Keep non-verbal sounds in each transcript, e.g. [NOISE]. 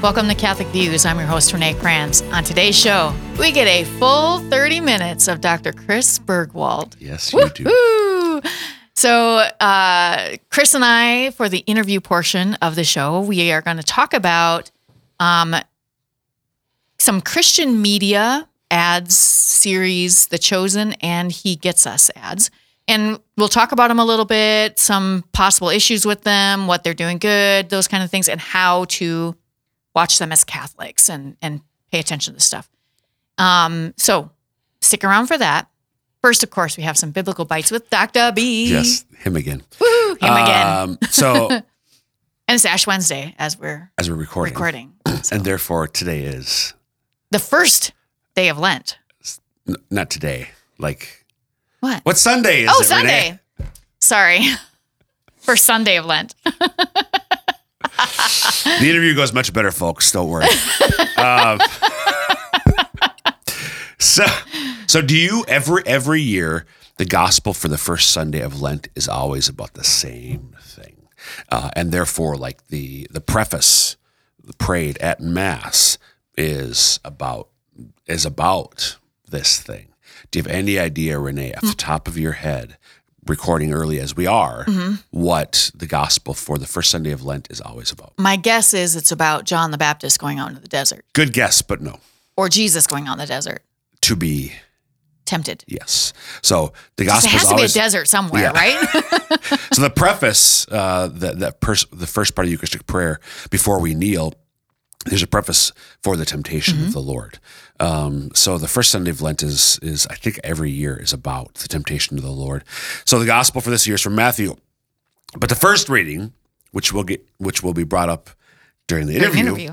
Welcome to Catholic Views. I'm your host, Renee Kranz. On today's show, we get a full 30 minutes of Dr. Chris Burgwald. Yes, you do. Woo! So, uh, Chris and I, for the interview portion of the show, we are going to talk about um, some Christian media ads series, The Chosen and He Gets Us ads. And we'll talk about them a little bit, some possible issues with them, what they're doing good, those kind of things, and how to watch them as Catholics and and pay attention to this stuff. Um, so stick around for that. First, of course, we have some biblical bites with Dr. B. Yes, him again. Woo, him again. Um, so [LAUGHS] And it's Ash Wednesday as we're as we're recording, recording. [CLEARS THROAT] and therefore today is The first day of Lent. n- not today. Like What? what Sunday is oh, it? Sunday. Renee? Sorry. [LAUGHS] First Sunday of Lent. [LAUGHS] The interview goes much better, folks. Don't worry. um, so, so do you ever every year the gospel for the first Sunday of Lent is always about the same thing, uh, and therefore, like the the preface the prayed at mass is about is about this thing. Do you have any idea, Renee, off the top of your head, recording early as we are, what the gospel for the first Sunday of Lent is always about? My guess is it's about John the Baptist going out into the desert Good guess, but no. or Jesus going out in the desert, To be tempted. yes. So the gospel has to be a desert somewhere, Yeah. right? [LAUGHS] [LAUGHS] so the preface uh, that that pers- the first part of Eucharistic prayer before we kneel. There's a preface for the temptation Mm-hmm. of the Lord. Um, so the first Sunday of Lent is is I think every year is about the temptation of the Lord. So the gospel for this year is from Matthew, but the first reading, which will get which will be brought up during the interview, interview.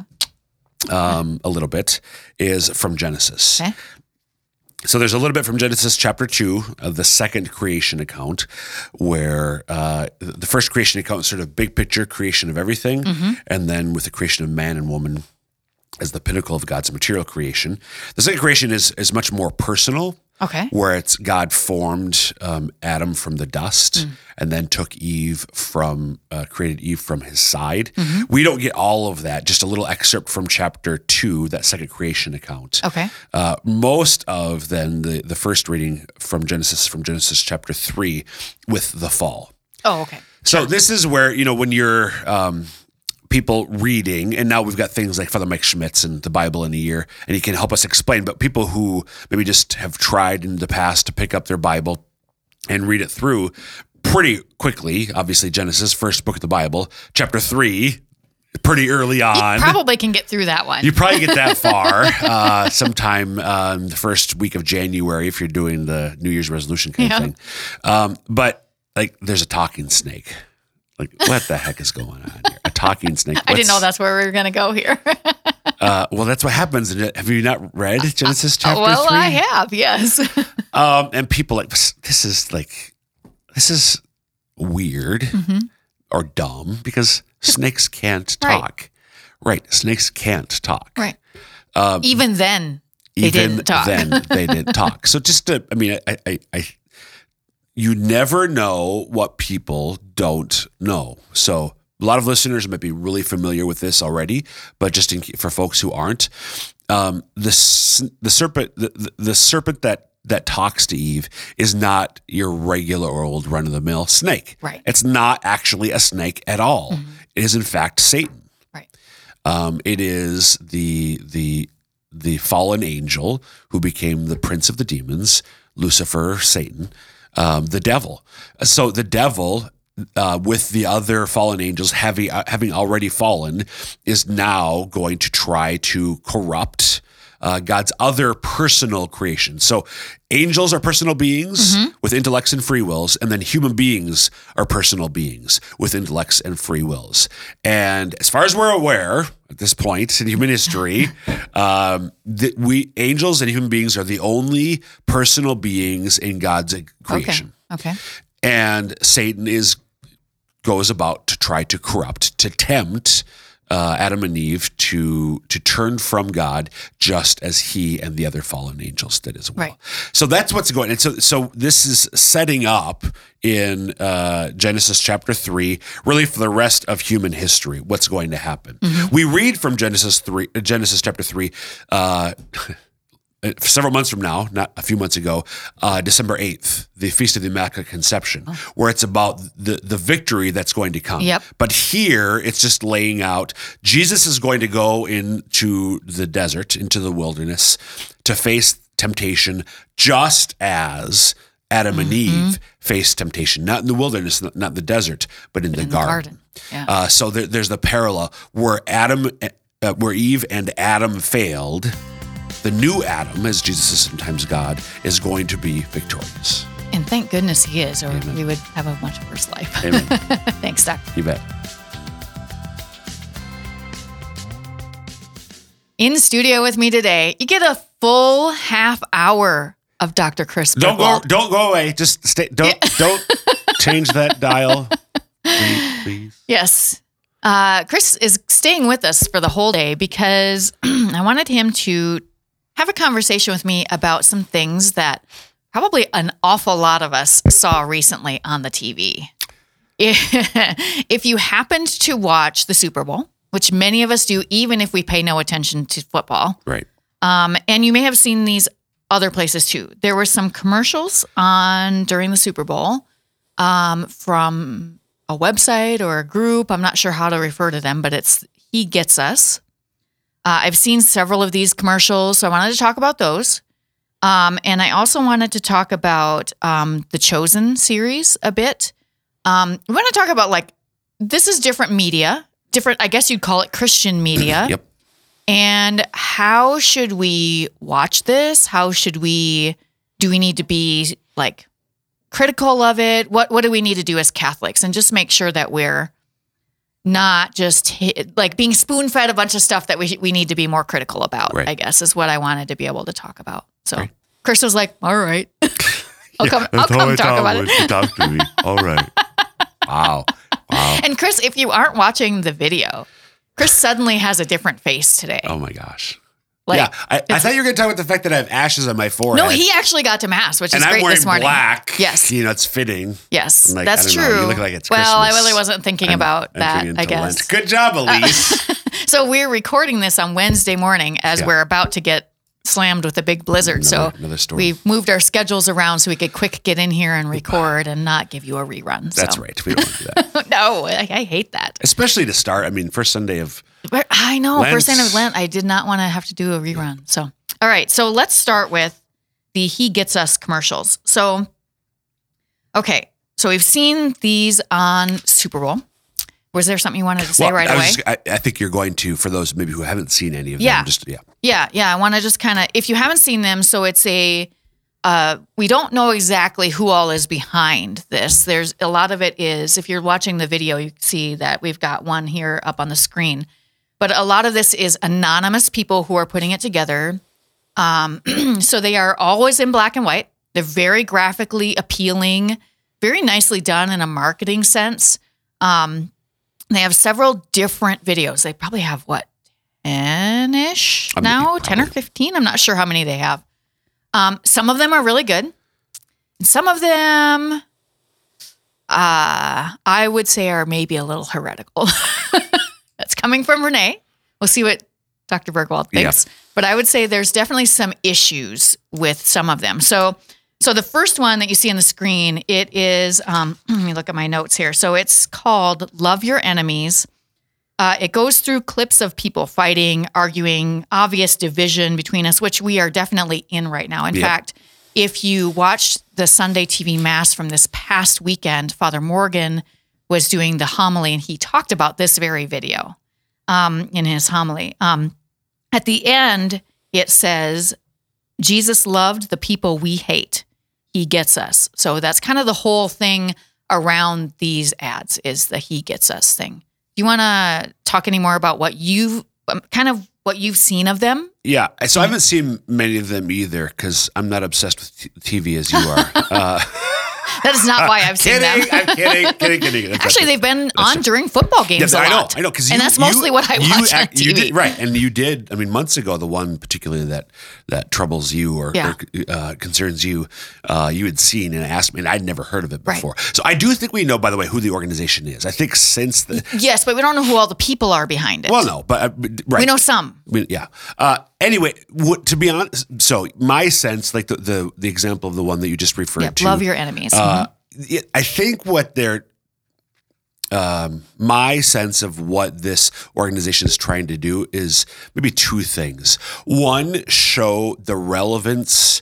um, a little bit, is from Genesis. Okay. So there's a little bit from Genesis chapter two of the second creation account, where uh, the first creation account is sort of big picture creation of everything, and then with the creation of man and woman as the pinnacle of God's material creation. The second creation is is much more personal, Okay. where it's God formed um, Adam from the dust Mm. and then took Eve from uh, created Eve from his side. Mm-hmm. We don't get all of that. Just a little excerpt from chapter two, that second creation account. Okay. Uh, most of then the the first reading from Genesis from Genesis chapter three with the fall. Oh, okay. So this is where you know when you're um, people reading, and now we've got things like Father Mike Schmitz and the Bible in a year, and he can help us explain. But people who maybe just have tried in the past to pick up their Bible and read it through pretty quickly. Obviously, Genesis, first book of the Bible, chapter three, pretty early on. Probably can get through that one. You probably get that far [LAUGHS] uh, sometime um, the first week of January if you're doing the New Year's resolution kind Yeah. of thing. Um, but like, there's a talking snake. Like, what the heck is going on here? A talking [LAUGHS] snake. I didn't know that's where we were going to go here. [LAUGHS] Uh, well, that's what happens. Have you not read [LAUGHS] Genesis chapter well, three? I have, yes. Um, and people like this is like this is weird Mm-hmm. or dumb because snakes can't Right. talk. Right. Snakes can't talk. right. Even then, they even didn't talk. then they didn't talk. So just to, I mean, I, I, I, you never know what people don't know. So a lot of listeners might be really familiar with this already, but just in, for folks who aren't, um, the the serpent the, the, serpent that that talks to Eve is not your regular old run of the mill snake. Right. It's not actually a snake at all. It is in fact Satan. right. Um, it is the the the fallen angel who became the prince of the demons, Lucifer, Satan, um, the devil. So the devil, uh, with the other fallen angels, having uh, having already fallen, is now going to try to corrupt. Uh, God's other personal creation. So, angels are personal beings with intellects and free wills, and then human beings are personal beings with intellects and free wills. And as far as we're aware, at this point in human history, [LAUGHS] um, that we angels and human beings are the only personal beings in God's creation Okay. Okay. and Satan is goes about to try to corrupt, to tempt uh, Adam and Eve to to turn from God, just as He and the other fallen angels did as well. Right. So that's what's going. And so so this is setting up in uh, Genesis chapter three, really for the rest of human history. What's going to happen? We read from Genesis three, Genesis chapter three. Uh, [LAUGHS] several months from now, not a few months ago, uh, December 8th, the Feast of the Immaculate Conception, where it's about the, the victory that's going to come. Yep. But here, it's just laying out Jesus is going to go into the desert, into the wilderness, to face temptation, just as Adam and Eve faced temptation, not in the wilderness, not not in the desert, but in, the, in the garden. garden. Yeah. Uh, so there, there's the parallel where Adam, uh, where Eve and Adam failed. The new Adam, as Jesus is sometimes God, is going to be victorious. and thank goodness he is, or we would have a much worse life. Amen. [LAUGHS] Thanks, Doc. you bet. In studio with me today, you get a full half hour of Dr. Chris. Don't go. Don't go away. Just stay. Don't. [LAUGHS] Don't change that dial. Please, [LAUGHS] please. Yes. Uh, Chris is staying with us for the whole day because [CLEARS THROAT] I wanted him to have a conversation with me about some things that probably an awful lot of us saw recently on the TV. [LAUGHS] If you happened to watch the Super Bowl, which many of us do, even if we pay no attention to football, Right. um, and you may have seen these other places too. There were some commercials on during the Super Bowl um, from a website or a group. I'm not sure how to refer to them, but it's He Gets Us. Uh, I've seen several of these commercials, so I wanted to talk about those. Um, and I also wanted to talk about um, the Chosen series a bit. Um, we want to talk about like this is different media, different. I guess you'd call it Christian [CLEARS THROAT] media. Yep. And how should we watch this? How should we do we need to be like critical of it? What what do we need to do as Catholics and just make sure that we're not just hit, like being spoon fed a bunch of stuff that we we need to be more critical about. Right. I guess is what I wanted to be able to talk about. So Right. Chris was like, "All right, [LAUGHS] I'll come. I'll come talk about it." Talk to me. [LAUGHS] All right. Wow. Wow. And Chris, if you aren't watching the video, Chris suddenly has a different face today. Oh my gosh. Like, yeah. I, I thought you were going to talk about the fact that I have ashes on my forehead. no, he actually got to mass, which and is I'm great wearing this morning. black. Yes. You know, it's fitting. Yes, like, that's true. know, you look like it's well, I really wasn't thinking I'm about that. I guess. Lent. Good job, Elise. [LAUGHS] So we're recording this on Wednesday morning as Yeah. we're about to get slammed with a big blizzard. so Another- another storm. we moved our schedules around so we could quick get in here and record and not give you a rerun. That's right. We don't want to do that. [LAUGHS] no, I, I hate that. Especially to start. I mean, first Sunday of But I know first Sunday of Lent, I did not want to have to do a rerun. So, all right. So let's start with the He Gets Us commercials. So, okay. So we've seen these on Super Bowl. Was there something you wanted to say Well, right I, away? just- I, I think you're going to, for those maybe who haven't seen any of Yeah. them, just yeah. Yeah, yeah. I want to just kind of, if you haven't seen them, so it's a, uh, we don't know exactly who all is behind this. There's a lot of it is, if you're watching the video, you see that we've got one here up on the screen. But a lot of this is anonymous people who are putting it together. Um, [CLEARS THROAT] so they are always in black and white. They're very graphically appealing, very nicely done in a marketing sense. Um, they have several different videos. They probably have what, 10 ish I mean, now, 10 or 15. I'm not sure how many they have. Um, some of them are really good. And some of them, uh, I would say, are maybe a little heretical. [LAUGHS] That's coming from Renee. We'll see what Dr. Burgwald Yeah. thinks. But I would say there's definitely some issues with some of them. So, so the first one that you see on the screen, it is. Um, [CLEARS THROAT] let me look at my notes here. So it's called "Love Your Enemies." Uh, it goes through clips of people fighting, arguing, obvious division between us, which we are definitely in right now. In Yep. fact, if you watched the Sunday TV Mass from this past weekend, Father Morgan was doing the homily and he talked about this very video um, in his homily. Um, at the end, it says, Jesus loved the people we hate. He gets us. So that's kind of the whole thing around these ads is the he gets us thing. Do you want to talk any more about what you've um, kind of what you've seen of them? Yeah. So I haven't seen many of them either because I'm not obsessed with t- TV as you are. [LAUGHS] uh, that is not why I've seen kidding, them. I'm kidding, kidding, kidding. [LAUGHS] That's Actually, they've been on during football games Yeah, a I know, lot. I know, because and that's mostly what I watch on you TV. did right, and you did. I mean, months ago, the one particularly that that troubles you or, Yeah. or uh, concerns you, uh, you had seen and asked me, and I'd never heard of it Right. before. So I do think we know, by the way, who the organization is. I think since the Yes, but we don't know who all the people are behind it. well, no, but uh, right, we know some. Mean, yeah. Uh, anyway, what, to be honest, so my sense, like the, the the example of the one that you just referred Yeah, to, love your enemies. Uh, I think what they're, um, my sense of what this organization is trying to do is maybe two things. One, show the relevance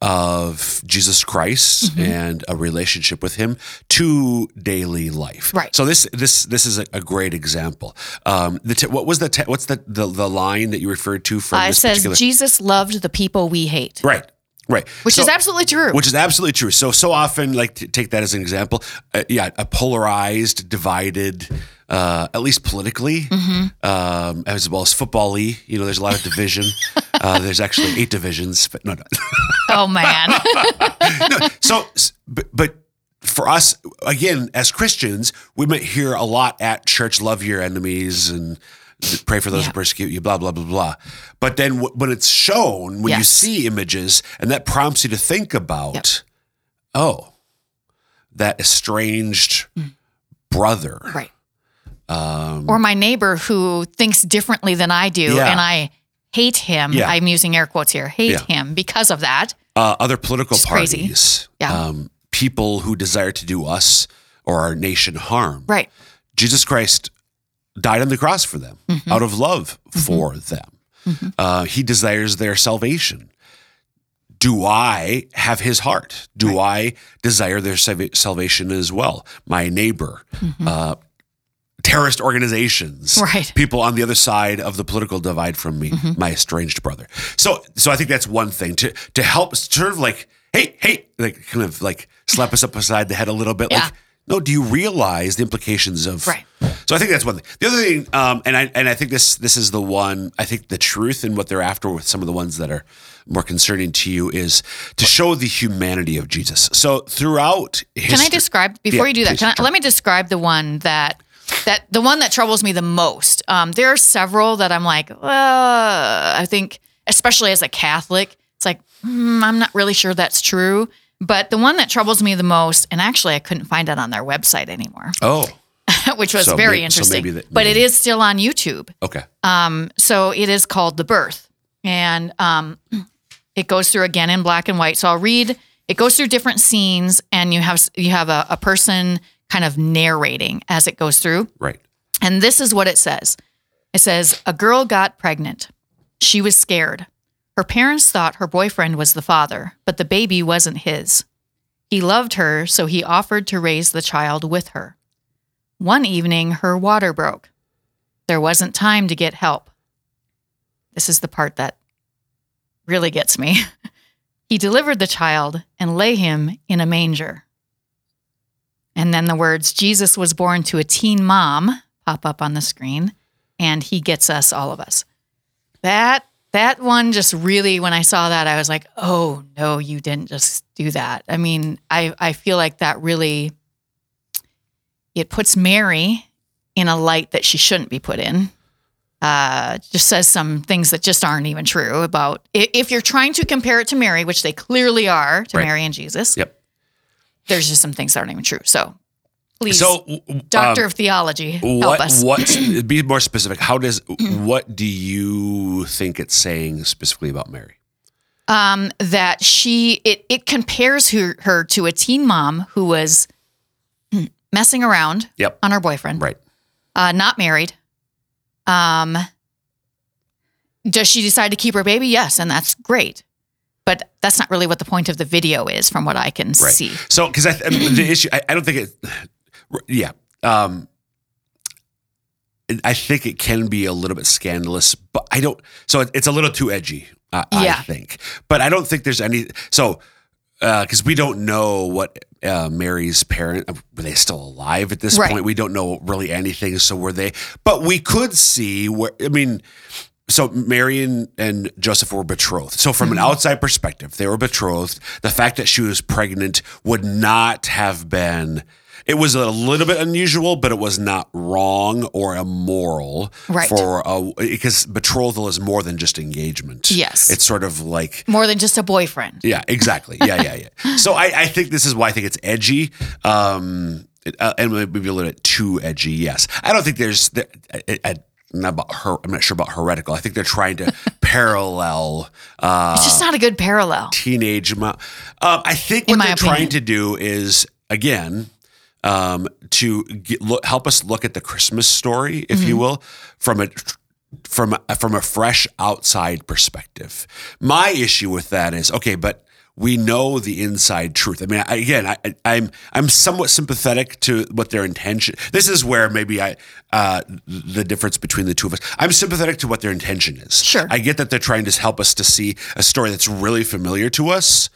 of Jesus Christ Mm-hmm. and a relationship with Him to daily life. Right. So this this this is a, a great example. Um, the te- what was the te- what's the, the the line that you referred to from Uh, it says particular? Jesus loved the people we hate, right. Right. which So- is absolutely true. which is absolutely true. So so often, like to take that as an example, uh, yeah, a polarized, divided, uh, at least politically, Mm-hmm. um, as well as football-y. You know, there's a lot of division. [LAUGHS] uh, there's actually eight divisions, but no, no. [LAUGHS] oh man, [LAUGHS] no, So, but, but for us, again, as Christians, we might hear a lot at church, love your enemies and pray for those Yeah. who persecute you, blah, blah, blah, blah. But then w- when it's shown, when you see images, and that prompts you to think about, oh, that estranged brother. right? Um, Or my neighbor who thinks differently than I do, Yeah. and I hate him. Yeah. I'm using air quotes here. Hate him because of that. uh, other political crazy. parties, Yeah. um, people who desire to do us or our nation harm. Right. Jesus Christ died on the cross for them Mm-hmm. out of love for them. Uh, he desires their salvation. Do I have his heart? Do I desire their salva- salvation as well? My neighbor, uh, terrorist organizations, Mm-hmm. Right. people on the other side of the political divide from me, Mm-hmm. my estranged brother. So, so I think that's one thing to to help sort of like, hey, hey, like kind of like slap us up beside the head a little bit, Yeah. like. No, do you realize the implications of Right. so I think that's one thing. The other thing, um, and I and I think this this is the one. I think the truth and what they're after with some of the ones that are more concerning to you is to show the humanity of Jesus. So throughout history, Can I describe before Yeah, you do that? please, I, let me describe the one that that the one that troubles me the most. Um, there are several that I'm like, uh, I think, especially as a Catholic, it's like hmm, I'm not really sure that's true. But the one that troubles me the most, and actually I couldn't find it on their website anymore, Oh, [LAUGHS] which was So very may- so interesting. maybe that- but it is still on YouTube. okay. Um, So it is called The Birth. And um, [CLEARS THROAT] it goes through again in black and white. So I'll read, it goes through different scenes and you have you have a, a person kind of narrating as it goes through. Right. And this is what it says. It says, A girl got pregnant. She was scared. Her parents thought her boyfriend was the father, but the baby wasn't his. He loved her, so he offered to raise the child with her. One evening, her water broke. There wasn't time to get help. This is the part that really gets me. [LAUGHS] he delivered the child and lay him in a manger. And then the words, Jesus was born to a teen mom, pop up on the screen, and he gets us, all of us. That that one just really, when I saw that, I was like, oh no, you didn't just do that. I mean, I, I feel like that really it puts Mary in a light that she shouldn't be put in. Uh, just says some things that just aren't even true about if you're trying to compare it to Mary, which they clearly are to Right. Mary and Jesus. Yep. There's just some things that aren't even true. So please, So, Doctor um, of Theology, help what us. what [CLEARS THROAT] be more specific? How does what do you think it's saying specifically about Mary? um, that she it it compares her her to a teen mom who was [CLEARS THROAT] messing around Yep. on her boyfriend, Right. uh, not married. Um, does she decide to keep her baby? Yes, and that's great. But that's not really what the point of the video is, from what I can Right. see. So, because I, I mean, the issue, I, I don't think it, yeah. Um, I think it can be a little bit scandalous, but I don't. So it, it's a little too edgy, uh, Yeah. I think. But I don't think there's any. So, because we don't know what uh, Mary's parent were they still alive at this Right. point? We don't know really anything. So were they? But we could see where. I mean, so Mary and, and Joseph were betrothed. So from an outside perspective, they were betrothed. The fact that she was pregnant would not have been. It was a little bit unusual, but it was not wrong or immoral Right. for a because betrothal is more than just engagement. Yes. it's sort of like More than just a boyfriend. yeah, exactly. Yeah, yeah, yeah. [LAUGHS] So I, I think this is why I think it's edgy. Um, it- uh, and maybe a little bit too edgy. Yes, I don't think there's. there- I, I, I'm not about her. I'm not sure about heretical. I think they're trying to [LAUGHS] parallel uh, It's just not a good parallel. teenage. Mo- um, I think what In they're opinion. trying to do is again um, to get, look, help us look at the Christmas story, if Mm-hmm. you will, from a from a, from a fresh outside perspective. My issue with that is okay, but we know the inside truth. I mean, I, again, I, I- I'm I'm somewhat sympathetic to what their intention. This is where maybe I uh, the difference between the two of us. I'm sympathetic to what their intention is. Sure. I get that they're trying to help us to see a story that's really familiar to us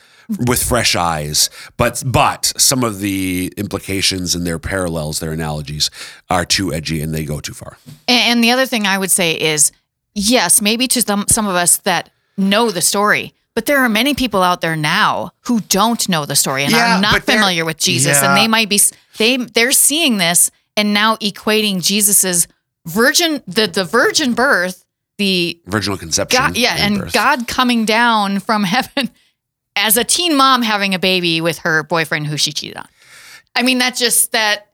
with fresh eyes, but but some of the implications and their parallels, their analogies, are too edgy and they go too far. And, and the other thing I would say is yes, maybe to some, some of us that know the story, but there are many people out there now who don't know the story and Yeah, are not familiar with Jesus. yeah. And they might be, they, they're seeing this and now equating Jesus's virgin, the, the virgin birth, the Virginal conception. God, yeah, and birth. God coming down from [LAUGHS] heaven as a teen mom having a baby with her boyfriend who she cheated on. I mean, that's just that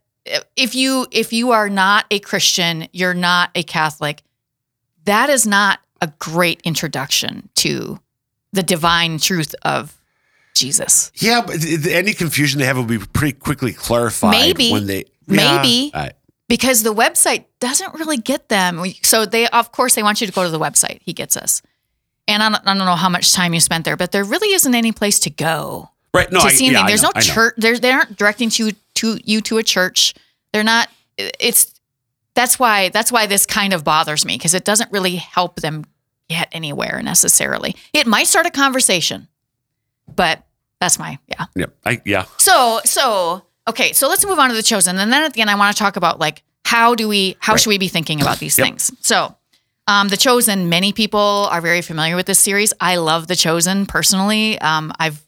if you if you are not a Christian, you're not a Catholic, that is not a great introduction to the divine truth of Jesus. Yeah, but any confusion they have will be pretty quickly clarified Maybe. when they Maybe. Yeah, I- because the website doesn't really get them. So they, of course, they want you to go to the website. He gets us, and I don't, I don't know how much time you spent there, but there really isn't any place to go right. No, to I, see yeah, anything. I There's know, no church. There's they aren't directing to to you to a church. They're not. It's that's why that's why this kind of bothers me because it doesn't really help them get anywhere necessarily. It might start a conversation, but that's my yeah. Yeah, I, yeah. So so okay, so let's move on to the chosen, and then at the end, I want to talk about like how do we how Right. should we be thinking about these Yep. things? So. Um, the Chosen. Many people are very familiar with this series. I love The Chosen personally. Um, I've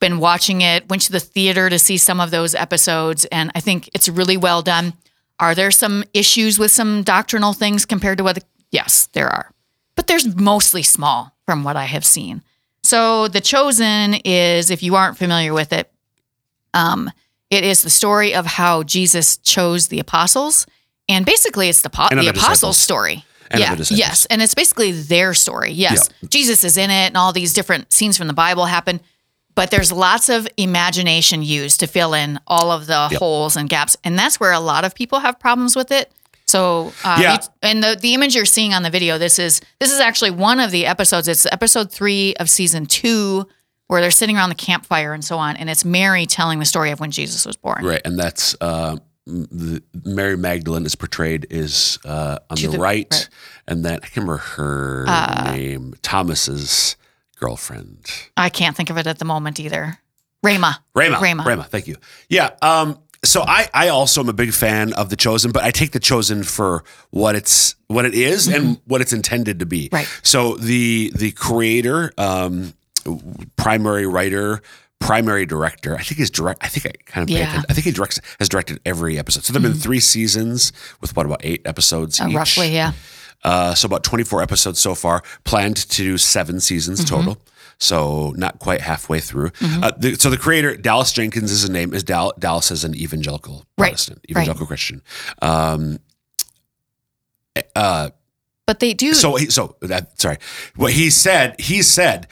been watching it. Went to the theater to see some of those episodes, and I think it's really well done. Are there some issues with some doctrinal things compared to what? The, yes, there are, but there's mostly small from what I have seen. So The Chosen is, if you aren't familiar with it, um, it is the story of how Jesus chose the apostles, and basically it's the, po- And the apostles' disciples. story. And yeah, yes, and it's basically their story. Yes, Jesus is in it, and all these different scenes from the Bible happen. But there's lots of imagination used to fill in all of the holes and gaps, and that's where a lot of people have problems with it. So, uh, Yeah. and the the image you're seeing on the video, this is this is actually one of the episodes. It's episode three of season two, where they're sitting around the campfire and so on, and it's Mary telling the story of when Jesus was born. Right, and that's uh, the Mary Magdalene is portrayed is uh, on the, the- right, right. and then I can't remember her Uh, name. Thomas's girlfriend, I can't think of it at the moment either. Ramah. Ramah. Ramah. Ramah. Thank you. Yeah. Um, so I, I also am a big fan of the Chosen, but I take the Chosen for what it's what it is and what it's intended to be. Mm-hmm. Right. So the the creator, um, primary writer, primary director. I think he's direct. I think I kind of Yeah. Mm-hmm. I think he directs has directed every episode. So there've been three seasons with what about eight episodes Uh, each. roughly, yeah. Uh, so about 24 episodes so far. Planned to do seven seasons Mm-hmm. total. So not quite halfway through. Uh, the, so the creator, Dallas Jenkins, is a name. Is Dal- Dallas is an evangelical Right, Protestant, evangelical Christian. Um, uh, But they do. so so that sorry, what he said. He said.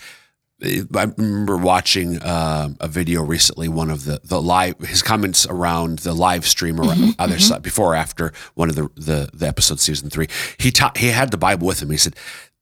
I remember watching um, a video recently. One of the the live his comments around the live stream or Mm-hmm, other side before or after one of the the, the episode season three. He taught he had the Bible with him. He said.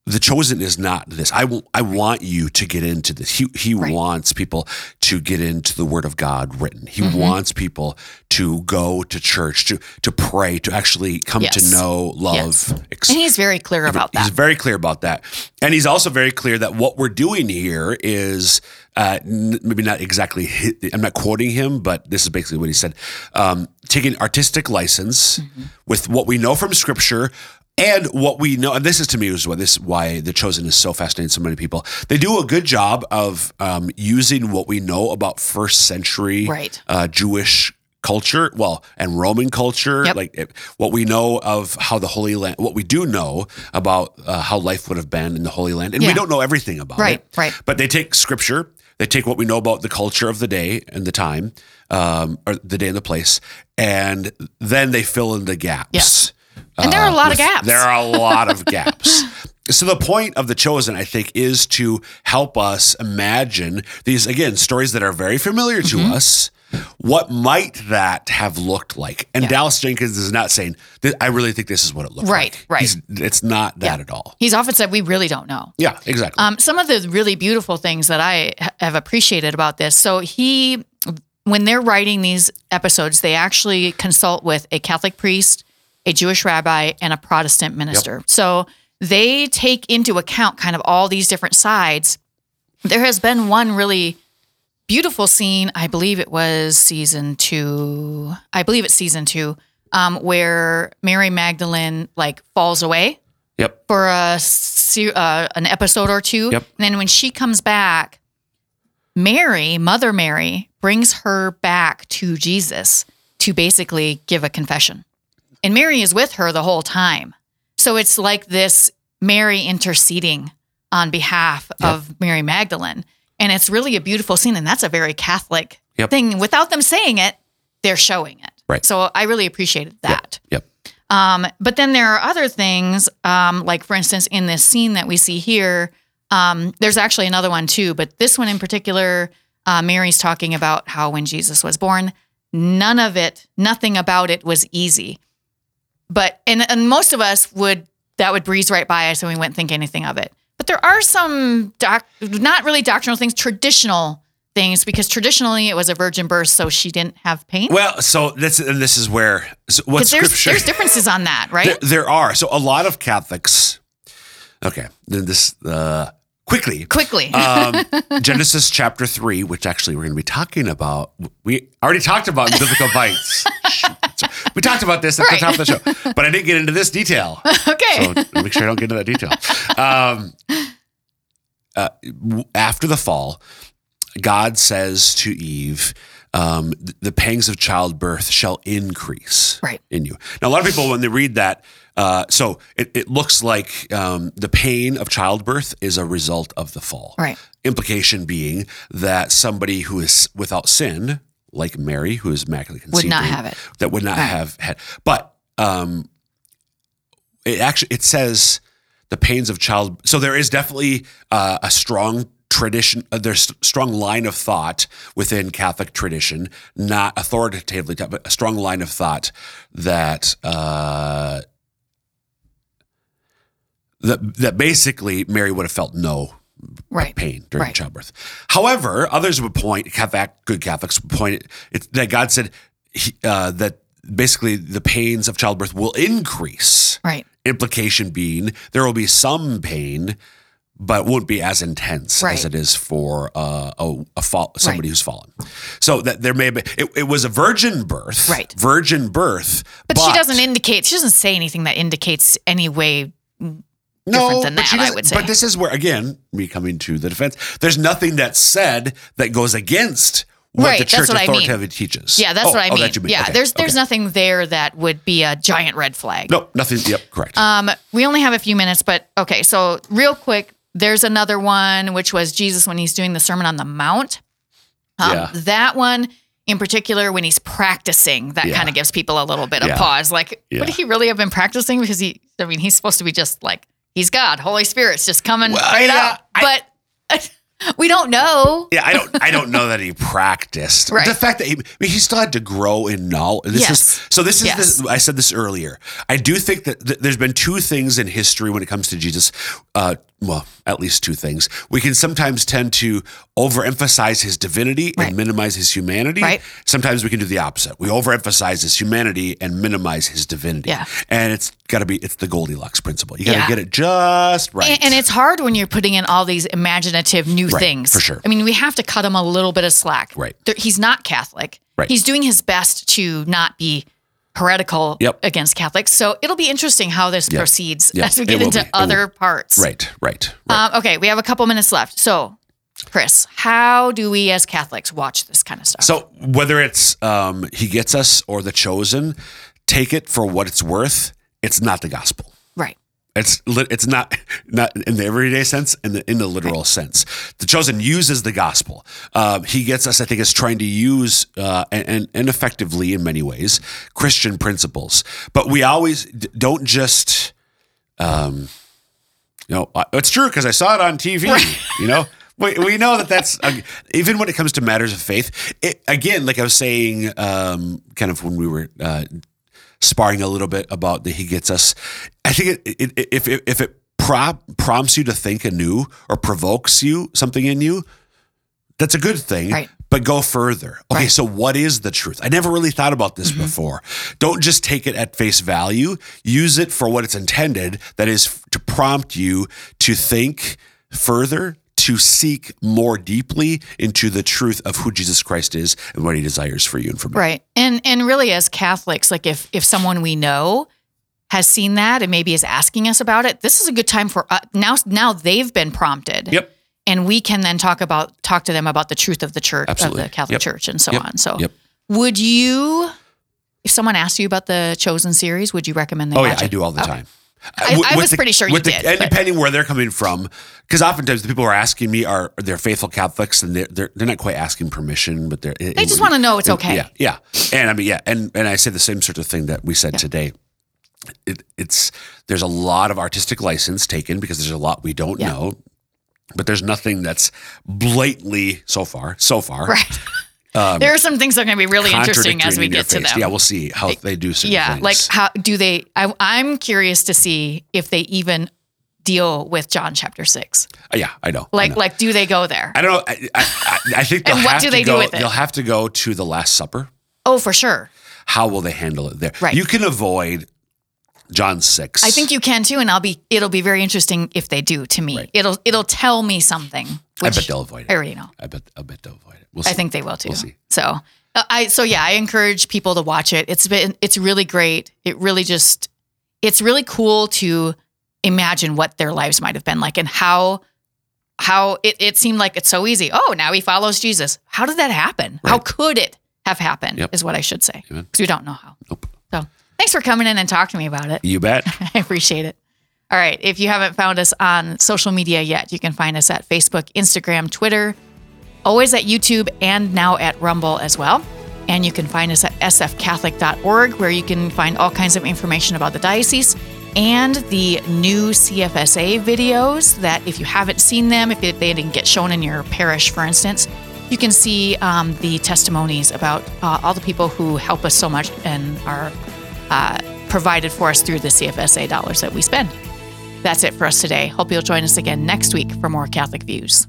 The chosen is not this. I I want you to get into this. He he Right. wants people to get into the Word of God written. He Mm-hmm. wants people to go to church, to to pray, to actually come Yes. to know, love, Yes. and he's very clear about that. He's very clear about that. And he's also very clear that what we're doing here is uh, n- maybe not exactly, I'm not quoting him, but this is basically what he said. Um, taking artistic license Mm-hmm. with what we know from Scripture. And what we know, and this is to me is why this why the chosen is so fascinating to so many people. They do a good job of um, using what we know about first century Right. uh, Jewish culture, well, and Roman culture, Yep. like it, what we know of how the Holy Land, what we do know about uh, how life would have been in the Holy Land, and we don't know everything about Right, it. right. But they take Scripture, they take what we know about the culture of the day and the time, um, or the day and the place, and then they fill in the gaps. Yes. And there are a uh, lot of gaps. There are a lot of [LAUGHS] gaps. So the point of the chosen, I think, is to help us imagine these again stories that are very familiar to Mm-hmm. us. What might that have looked like? And Yeah. Dallas Jenkins is not saying. "Th- I really think this is what it looked Right, like. right. right. it's not that Yeah. at all. He's often said we really don't know. Yeah, exactly. Um, some of the really beautiful things that I have appreciated about this. So he, when they're writing these episodes, they actually consult with a Catholic priest, a Jewish rabbi, and a Protestant minister. So they take into account kind of all these different sides. There has been one really beautiful scene. I believe it was season two. I believe it's season two, um, where Mary Magdalene like falls away yep. for a uh, an episode or two. Yep. And then when she comes back, Mary, Mother Mary, brings her back to Jesus to basically give a confession. And Mary is with her the whole time. So it's like this Mary interceding on behalf of Mary Magdalene. And it's really a beautiful scene. And that's a very Catholic Yep. thing. Without them saying it, they're showing it. Right. So I really appreciated that. Yep. Um, but then there are other things, um, like for instance, in this scene that we see here, um, there's actually another one too, but this one in particular, uh, Mary's talking about how when Jesus was born, none of it, nothing about it was easy. But and, and most of us would that would breeze right by us and we wouldn't think anything of it. But there are some doc, not really doctrinal things, traditional things, because traditionally it was a virgin birth, so she didn't have pain. Well, so this and this is where so what there's, scripture there's differences on that, right? There, there are. So a lot of Catholics. Okay, then this uh, quickly. Quickly. [LAUGHS] Um, Genesis chapter three, which actually we're going to be talking about. We already talked about biblical bites. [LAUGHS] We talked about this at Right. the top of the show, [LAUGHS] but I didn't get into this detail. okay. So make sure I don't get into that detail. Um, uh, after the fall, God says to Eve, um, "The pangs of childbirth shall increase Right. in you." Now, a lot of people when they read that, uh, so it, it looks like um, the pain of childbirth is a result of the fall. Right. Implication being that somebody who is without sin, like Mary, who is immaculately conceived, Would not have it. That would not Right. have had, but um, it actually it says the pains of child so there is definitely uh, a strong tradition uh, there's a strong line of thought within catholic tradition not authoritatively but a strong line of thought that uh, that that basically mary would have felt no Right. pain during Right. childbirth. However, others would point, Catholic, good Catholics would point it, that God said he, uh, that basically the pains of childbirth will increase. Right. Implication being there will be some pain, but won't be as intense Right. as it is for uh, a, a fall, somebody who's fallen. So that there may be, it, it was a virgin birth, Right. Virgin birth, But, she doesn't indicate, she doesn't say anything that indicates any way. Different than that, I would say. But this is where, again, me coming to the defense. There's nothing that's said that goes against what Right, the church what I mean. teaches. Yeah, that's Oh, what I oh, mean. that you mean. Yeah, Okay, there's there's okay. nothing there that would be a giant red flag. no nothing. Yep, correct. Um, we only have a few minutes, but okay. So real quick, there's another one which was Jesus when he's doing the Sermon on the Mount. Um, Yeah. That one in particular, when he's practicing, that Yeah. kind of gives people a little bit of Yeah. pause. Like, Yeah. would he really have been practicing? Because he, I mean, he's supposed to be just like he's God, Holy Spirit's just coming Well, right yeah, out, but [LAUGHS] we don't know. yeah, I don't. I don't know that he practiced. Right. The fact that he, I mean, he still had to grow in knowledge. This Yes. is so. This is. Yes. This, I said this earlier. I do think that th- there's been two things in history when it comes to Jesus. Uh, well, at least two things. We can sometimes tend to overemphasize his divinity Right. and minimize his humanity. Right. Sometimes we can do the opposite. We overemphasize his humanity and minimize his divinity. Yeah. And it's got to be, it's the Goldilocks principle. You got to Yeah. get it just right. And, and it's hard when you're putting in all these imaginative new Right, things. for sure. I mean, we have to cut him a little bit of slack. Right. There- he's not Catholic. Right. He's doing his best to not be heretical Yep. against Catholics. So it'll be interesting how this Yep. proceeds Yep. as we get into be. Other parts. right, right, right. Um, okay, we have a couple minutes left. So, Chris, how do we as Catholics watch this kind of stuff? So whether it's um, he gets us or the chosen, take it for what it's worth. It's not the gospel. right. It's it's not not in the everyday sense, in the in the literal sense. The chosen uses the gospel. Um, he gets us, I think, is trying to use uh, and, and and effectively in many ways Christian principles. But we always d- don't just, um, you know, uh, it's true because I saw it on TV. You know. We, we know that that's uh, even when it comes to matters of faith. It, again, like I was saying, um, kind of when we were uh, sparring a little bit about the he gets us. I think it, it, it, if it, if it prop, prompts you to think anew or provokes you something in you, that's a good thing. Right. But go further. Okay, Right. so what is the truth? I never really thought about this mm-hmm. before. Don't just take it at face value. Use it for what it's intended. That is to prompt you to think further, to seek more deeply into the truth of who Jesus Christ is and what He desires for you and for me. Right. And and really as Catholics, like if if someone we know has seen that and maybe is asking us about it, this is a good time for us. now now they've been prompted. Yep. And we can then talk about talk to them about the truth of the church Absolutely. of the Catholic Yep. Church and so Yep. on. So Yep. would you if someone asked you about the chosen series, would you recommend they Oh yeah, I do all the Okay. time. I- I was pretty sure you the- did, And but- depending where they're coming from, because oftentimes the people who are asking me are they're faithful Catholics and they're they're, they're not quite asking permission, but they're They just want to know it's okay. Yeah, yeah. And I mean, yeah, and and I say the same sort of thing that we said today. It, it's there's a lot of artistic license taken because there's a lot we don't Yeah. know, but there's nothing that's blatantly so far so far Right. [LAUGHS] there are some things that are going to be really interesting as we in get to them. Yeah, we'll see how they do yeah, things. like how do they? I, I'm curious to see if they even deal with John chapter six. Uh, yeah, I know. I Like, know. like, do they go there? I don't know. I, I, I- I think [LAUGHS] And what do they do with it? They'll have to go to the Last Supper. Oh, for sure. How will they handle it there? Right. You can avoid John six. I think you can too, and I'll be. It'll be very interesting if they do. To me, Right. it'll it'll tell me something. I bet they'll avoid it. I already know. I bet. I bet they'll avoid it. We'll see. I think they will too. We'll see. So, uh, I so yeah, I encourage people to watch it. It's been it's really great. It really just it's really cool to imagine what their lives might have been like and how how it, it seemed like it's so easy. Oh, now he follows Jesus. How did that happen? How could it have happened? Yep. Is what I should say because we don't know how. Nope. So thanks for coming in and talking to me about it. You bet. [LAUGHS] I appreciate it. All right. If you haven't found us on social media yet, you can find us at Facebook, Instagram, Twitter, always at YouTube, and now at Rumble as well. And you can find us at sfcatholic.org, where you can find all kinds of information about the diocese and the new CFSA videos that, if you haven't seen them, if they didn't get shown in your parish, for instance, you can see um, the testimonies about uh, all the people who help us so much and are uh, provided for us through the CFSA dollars that we spend. That's it for us today. Hope you'll join us again next week for more Catholic Views.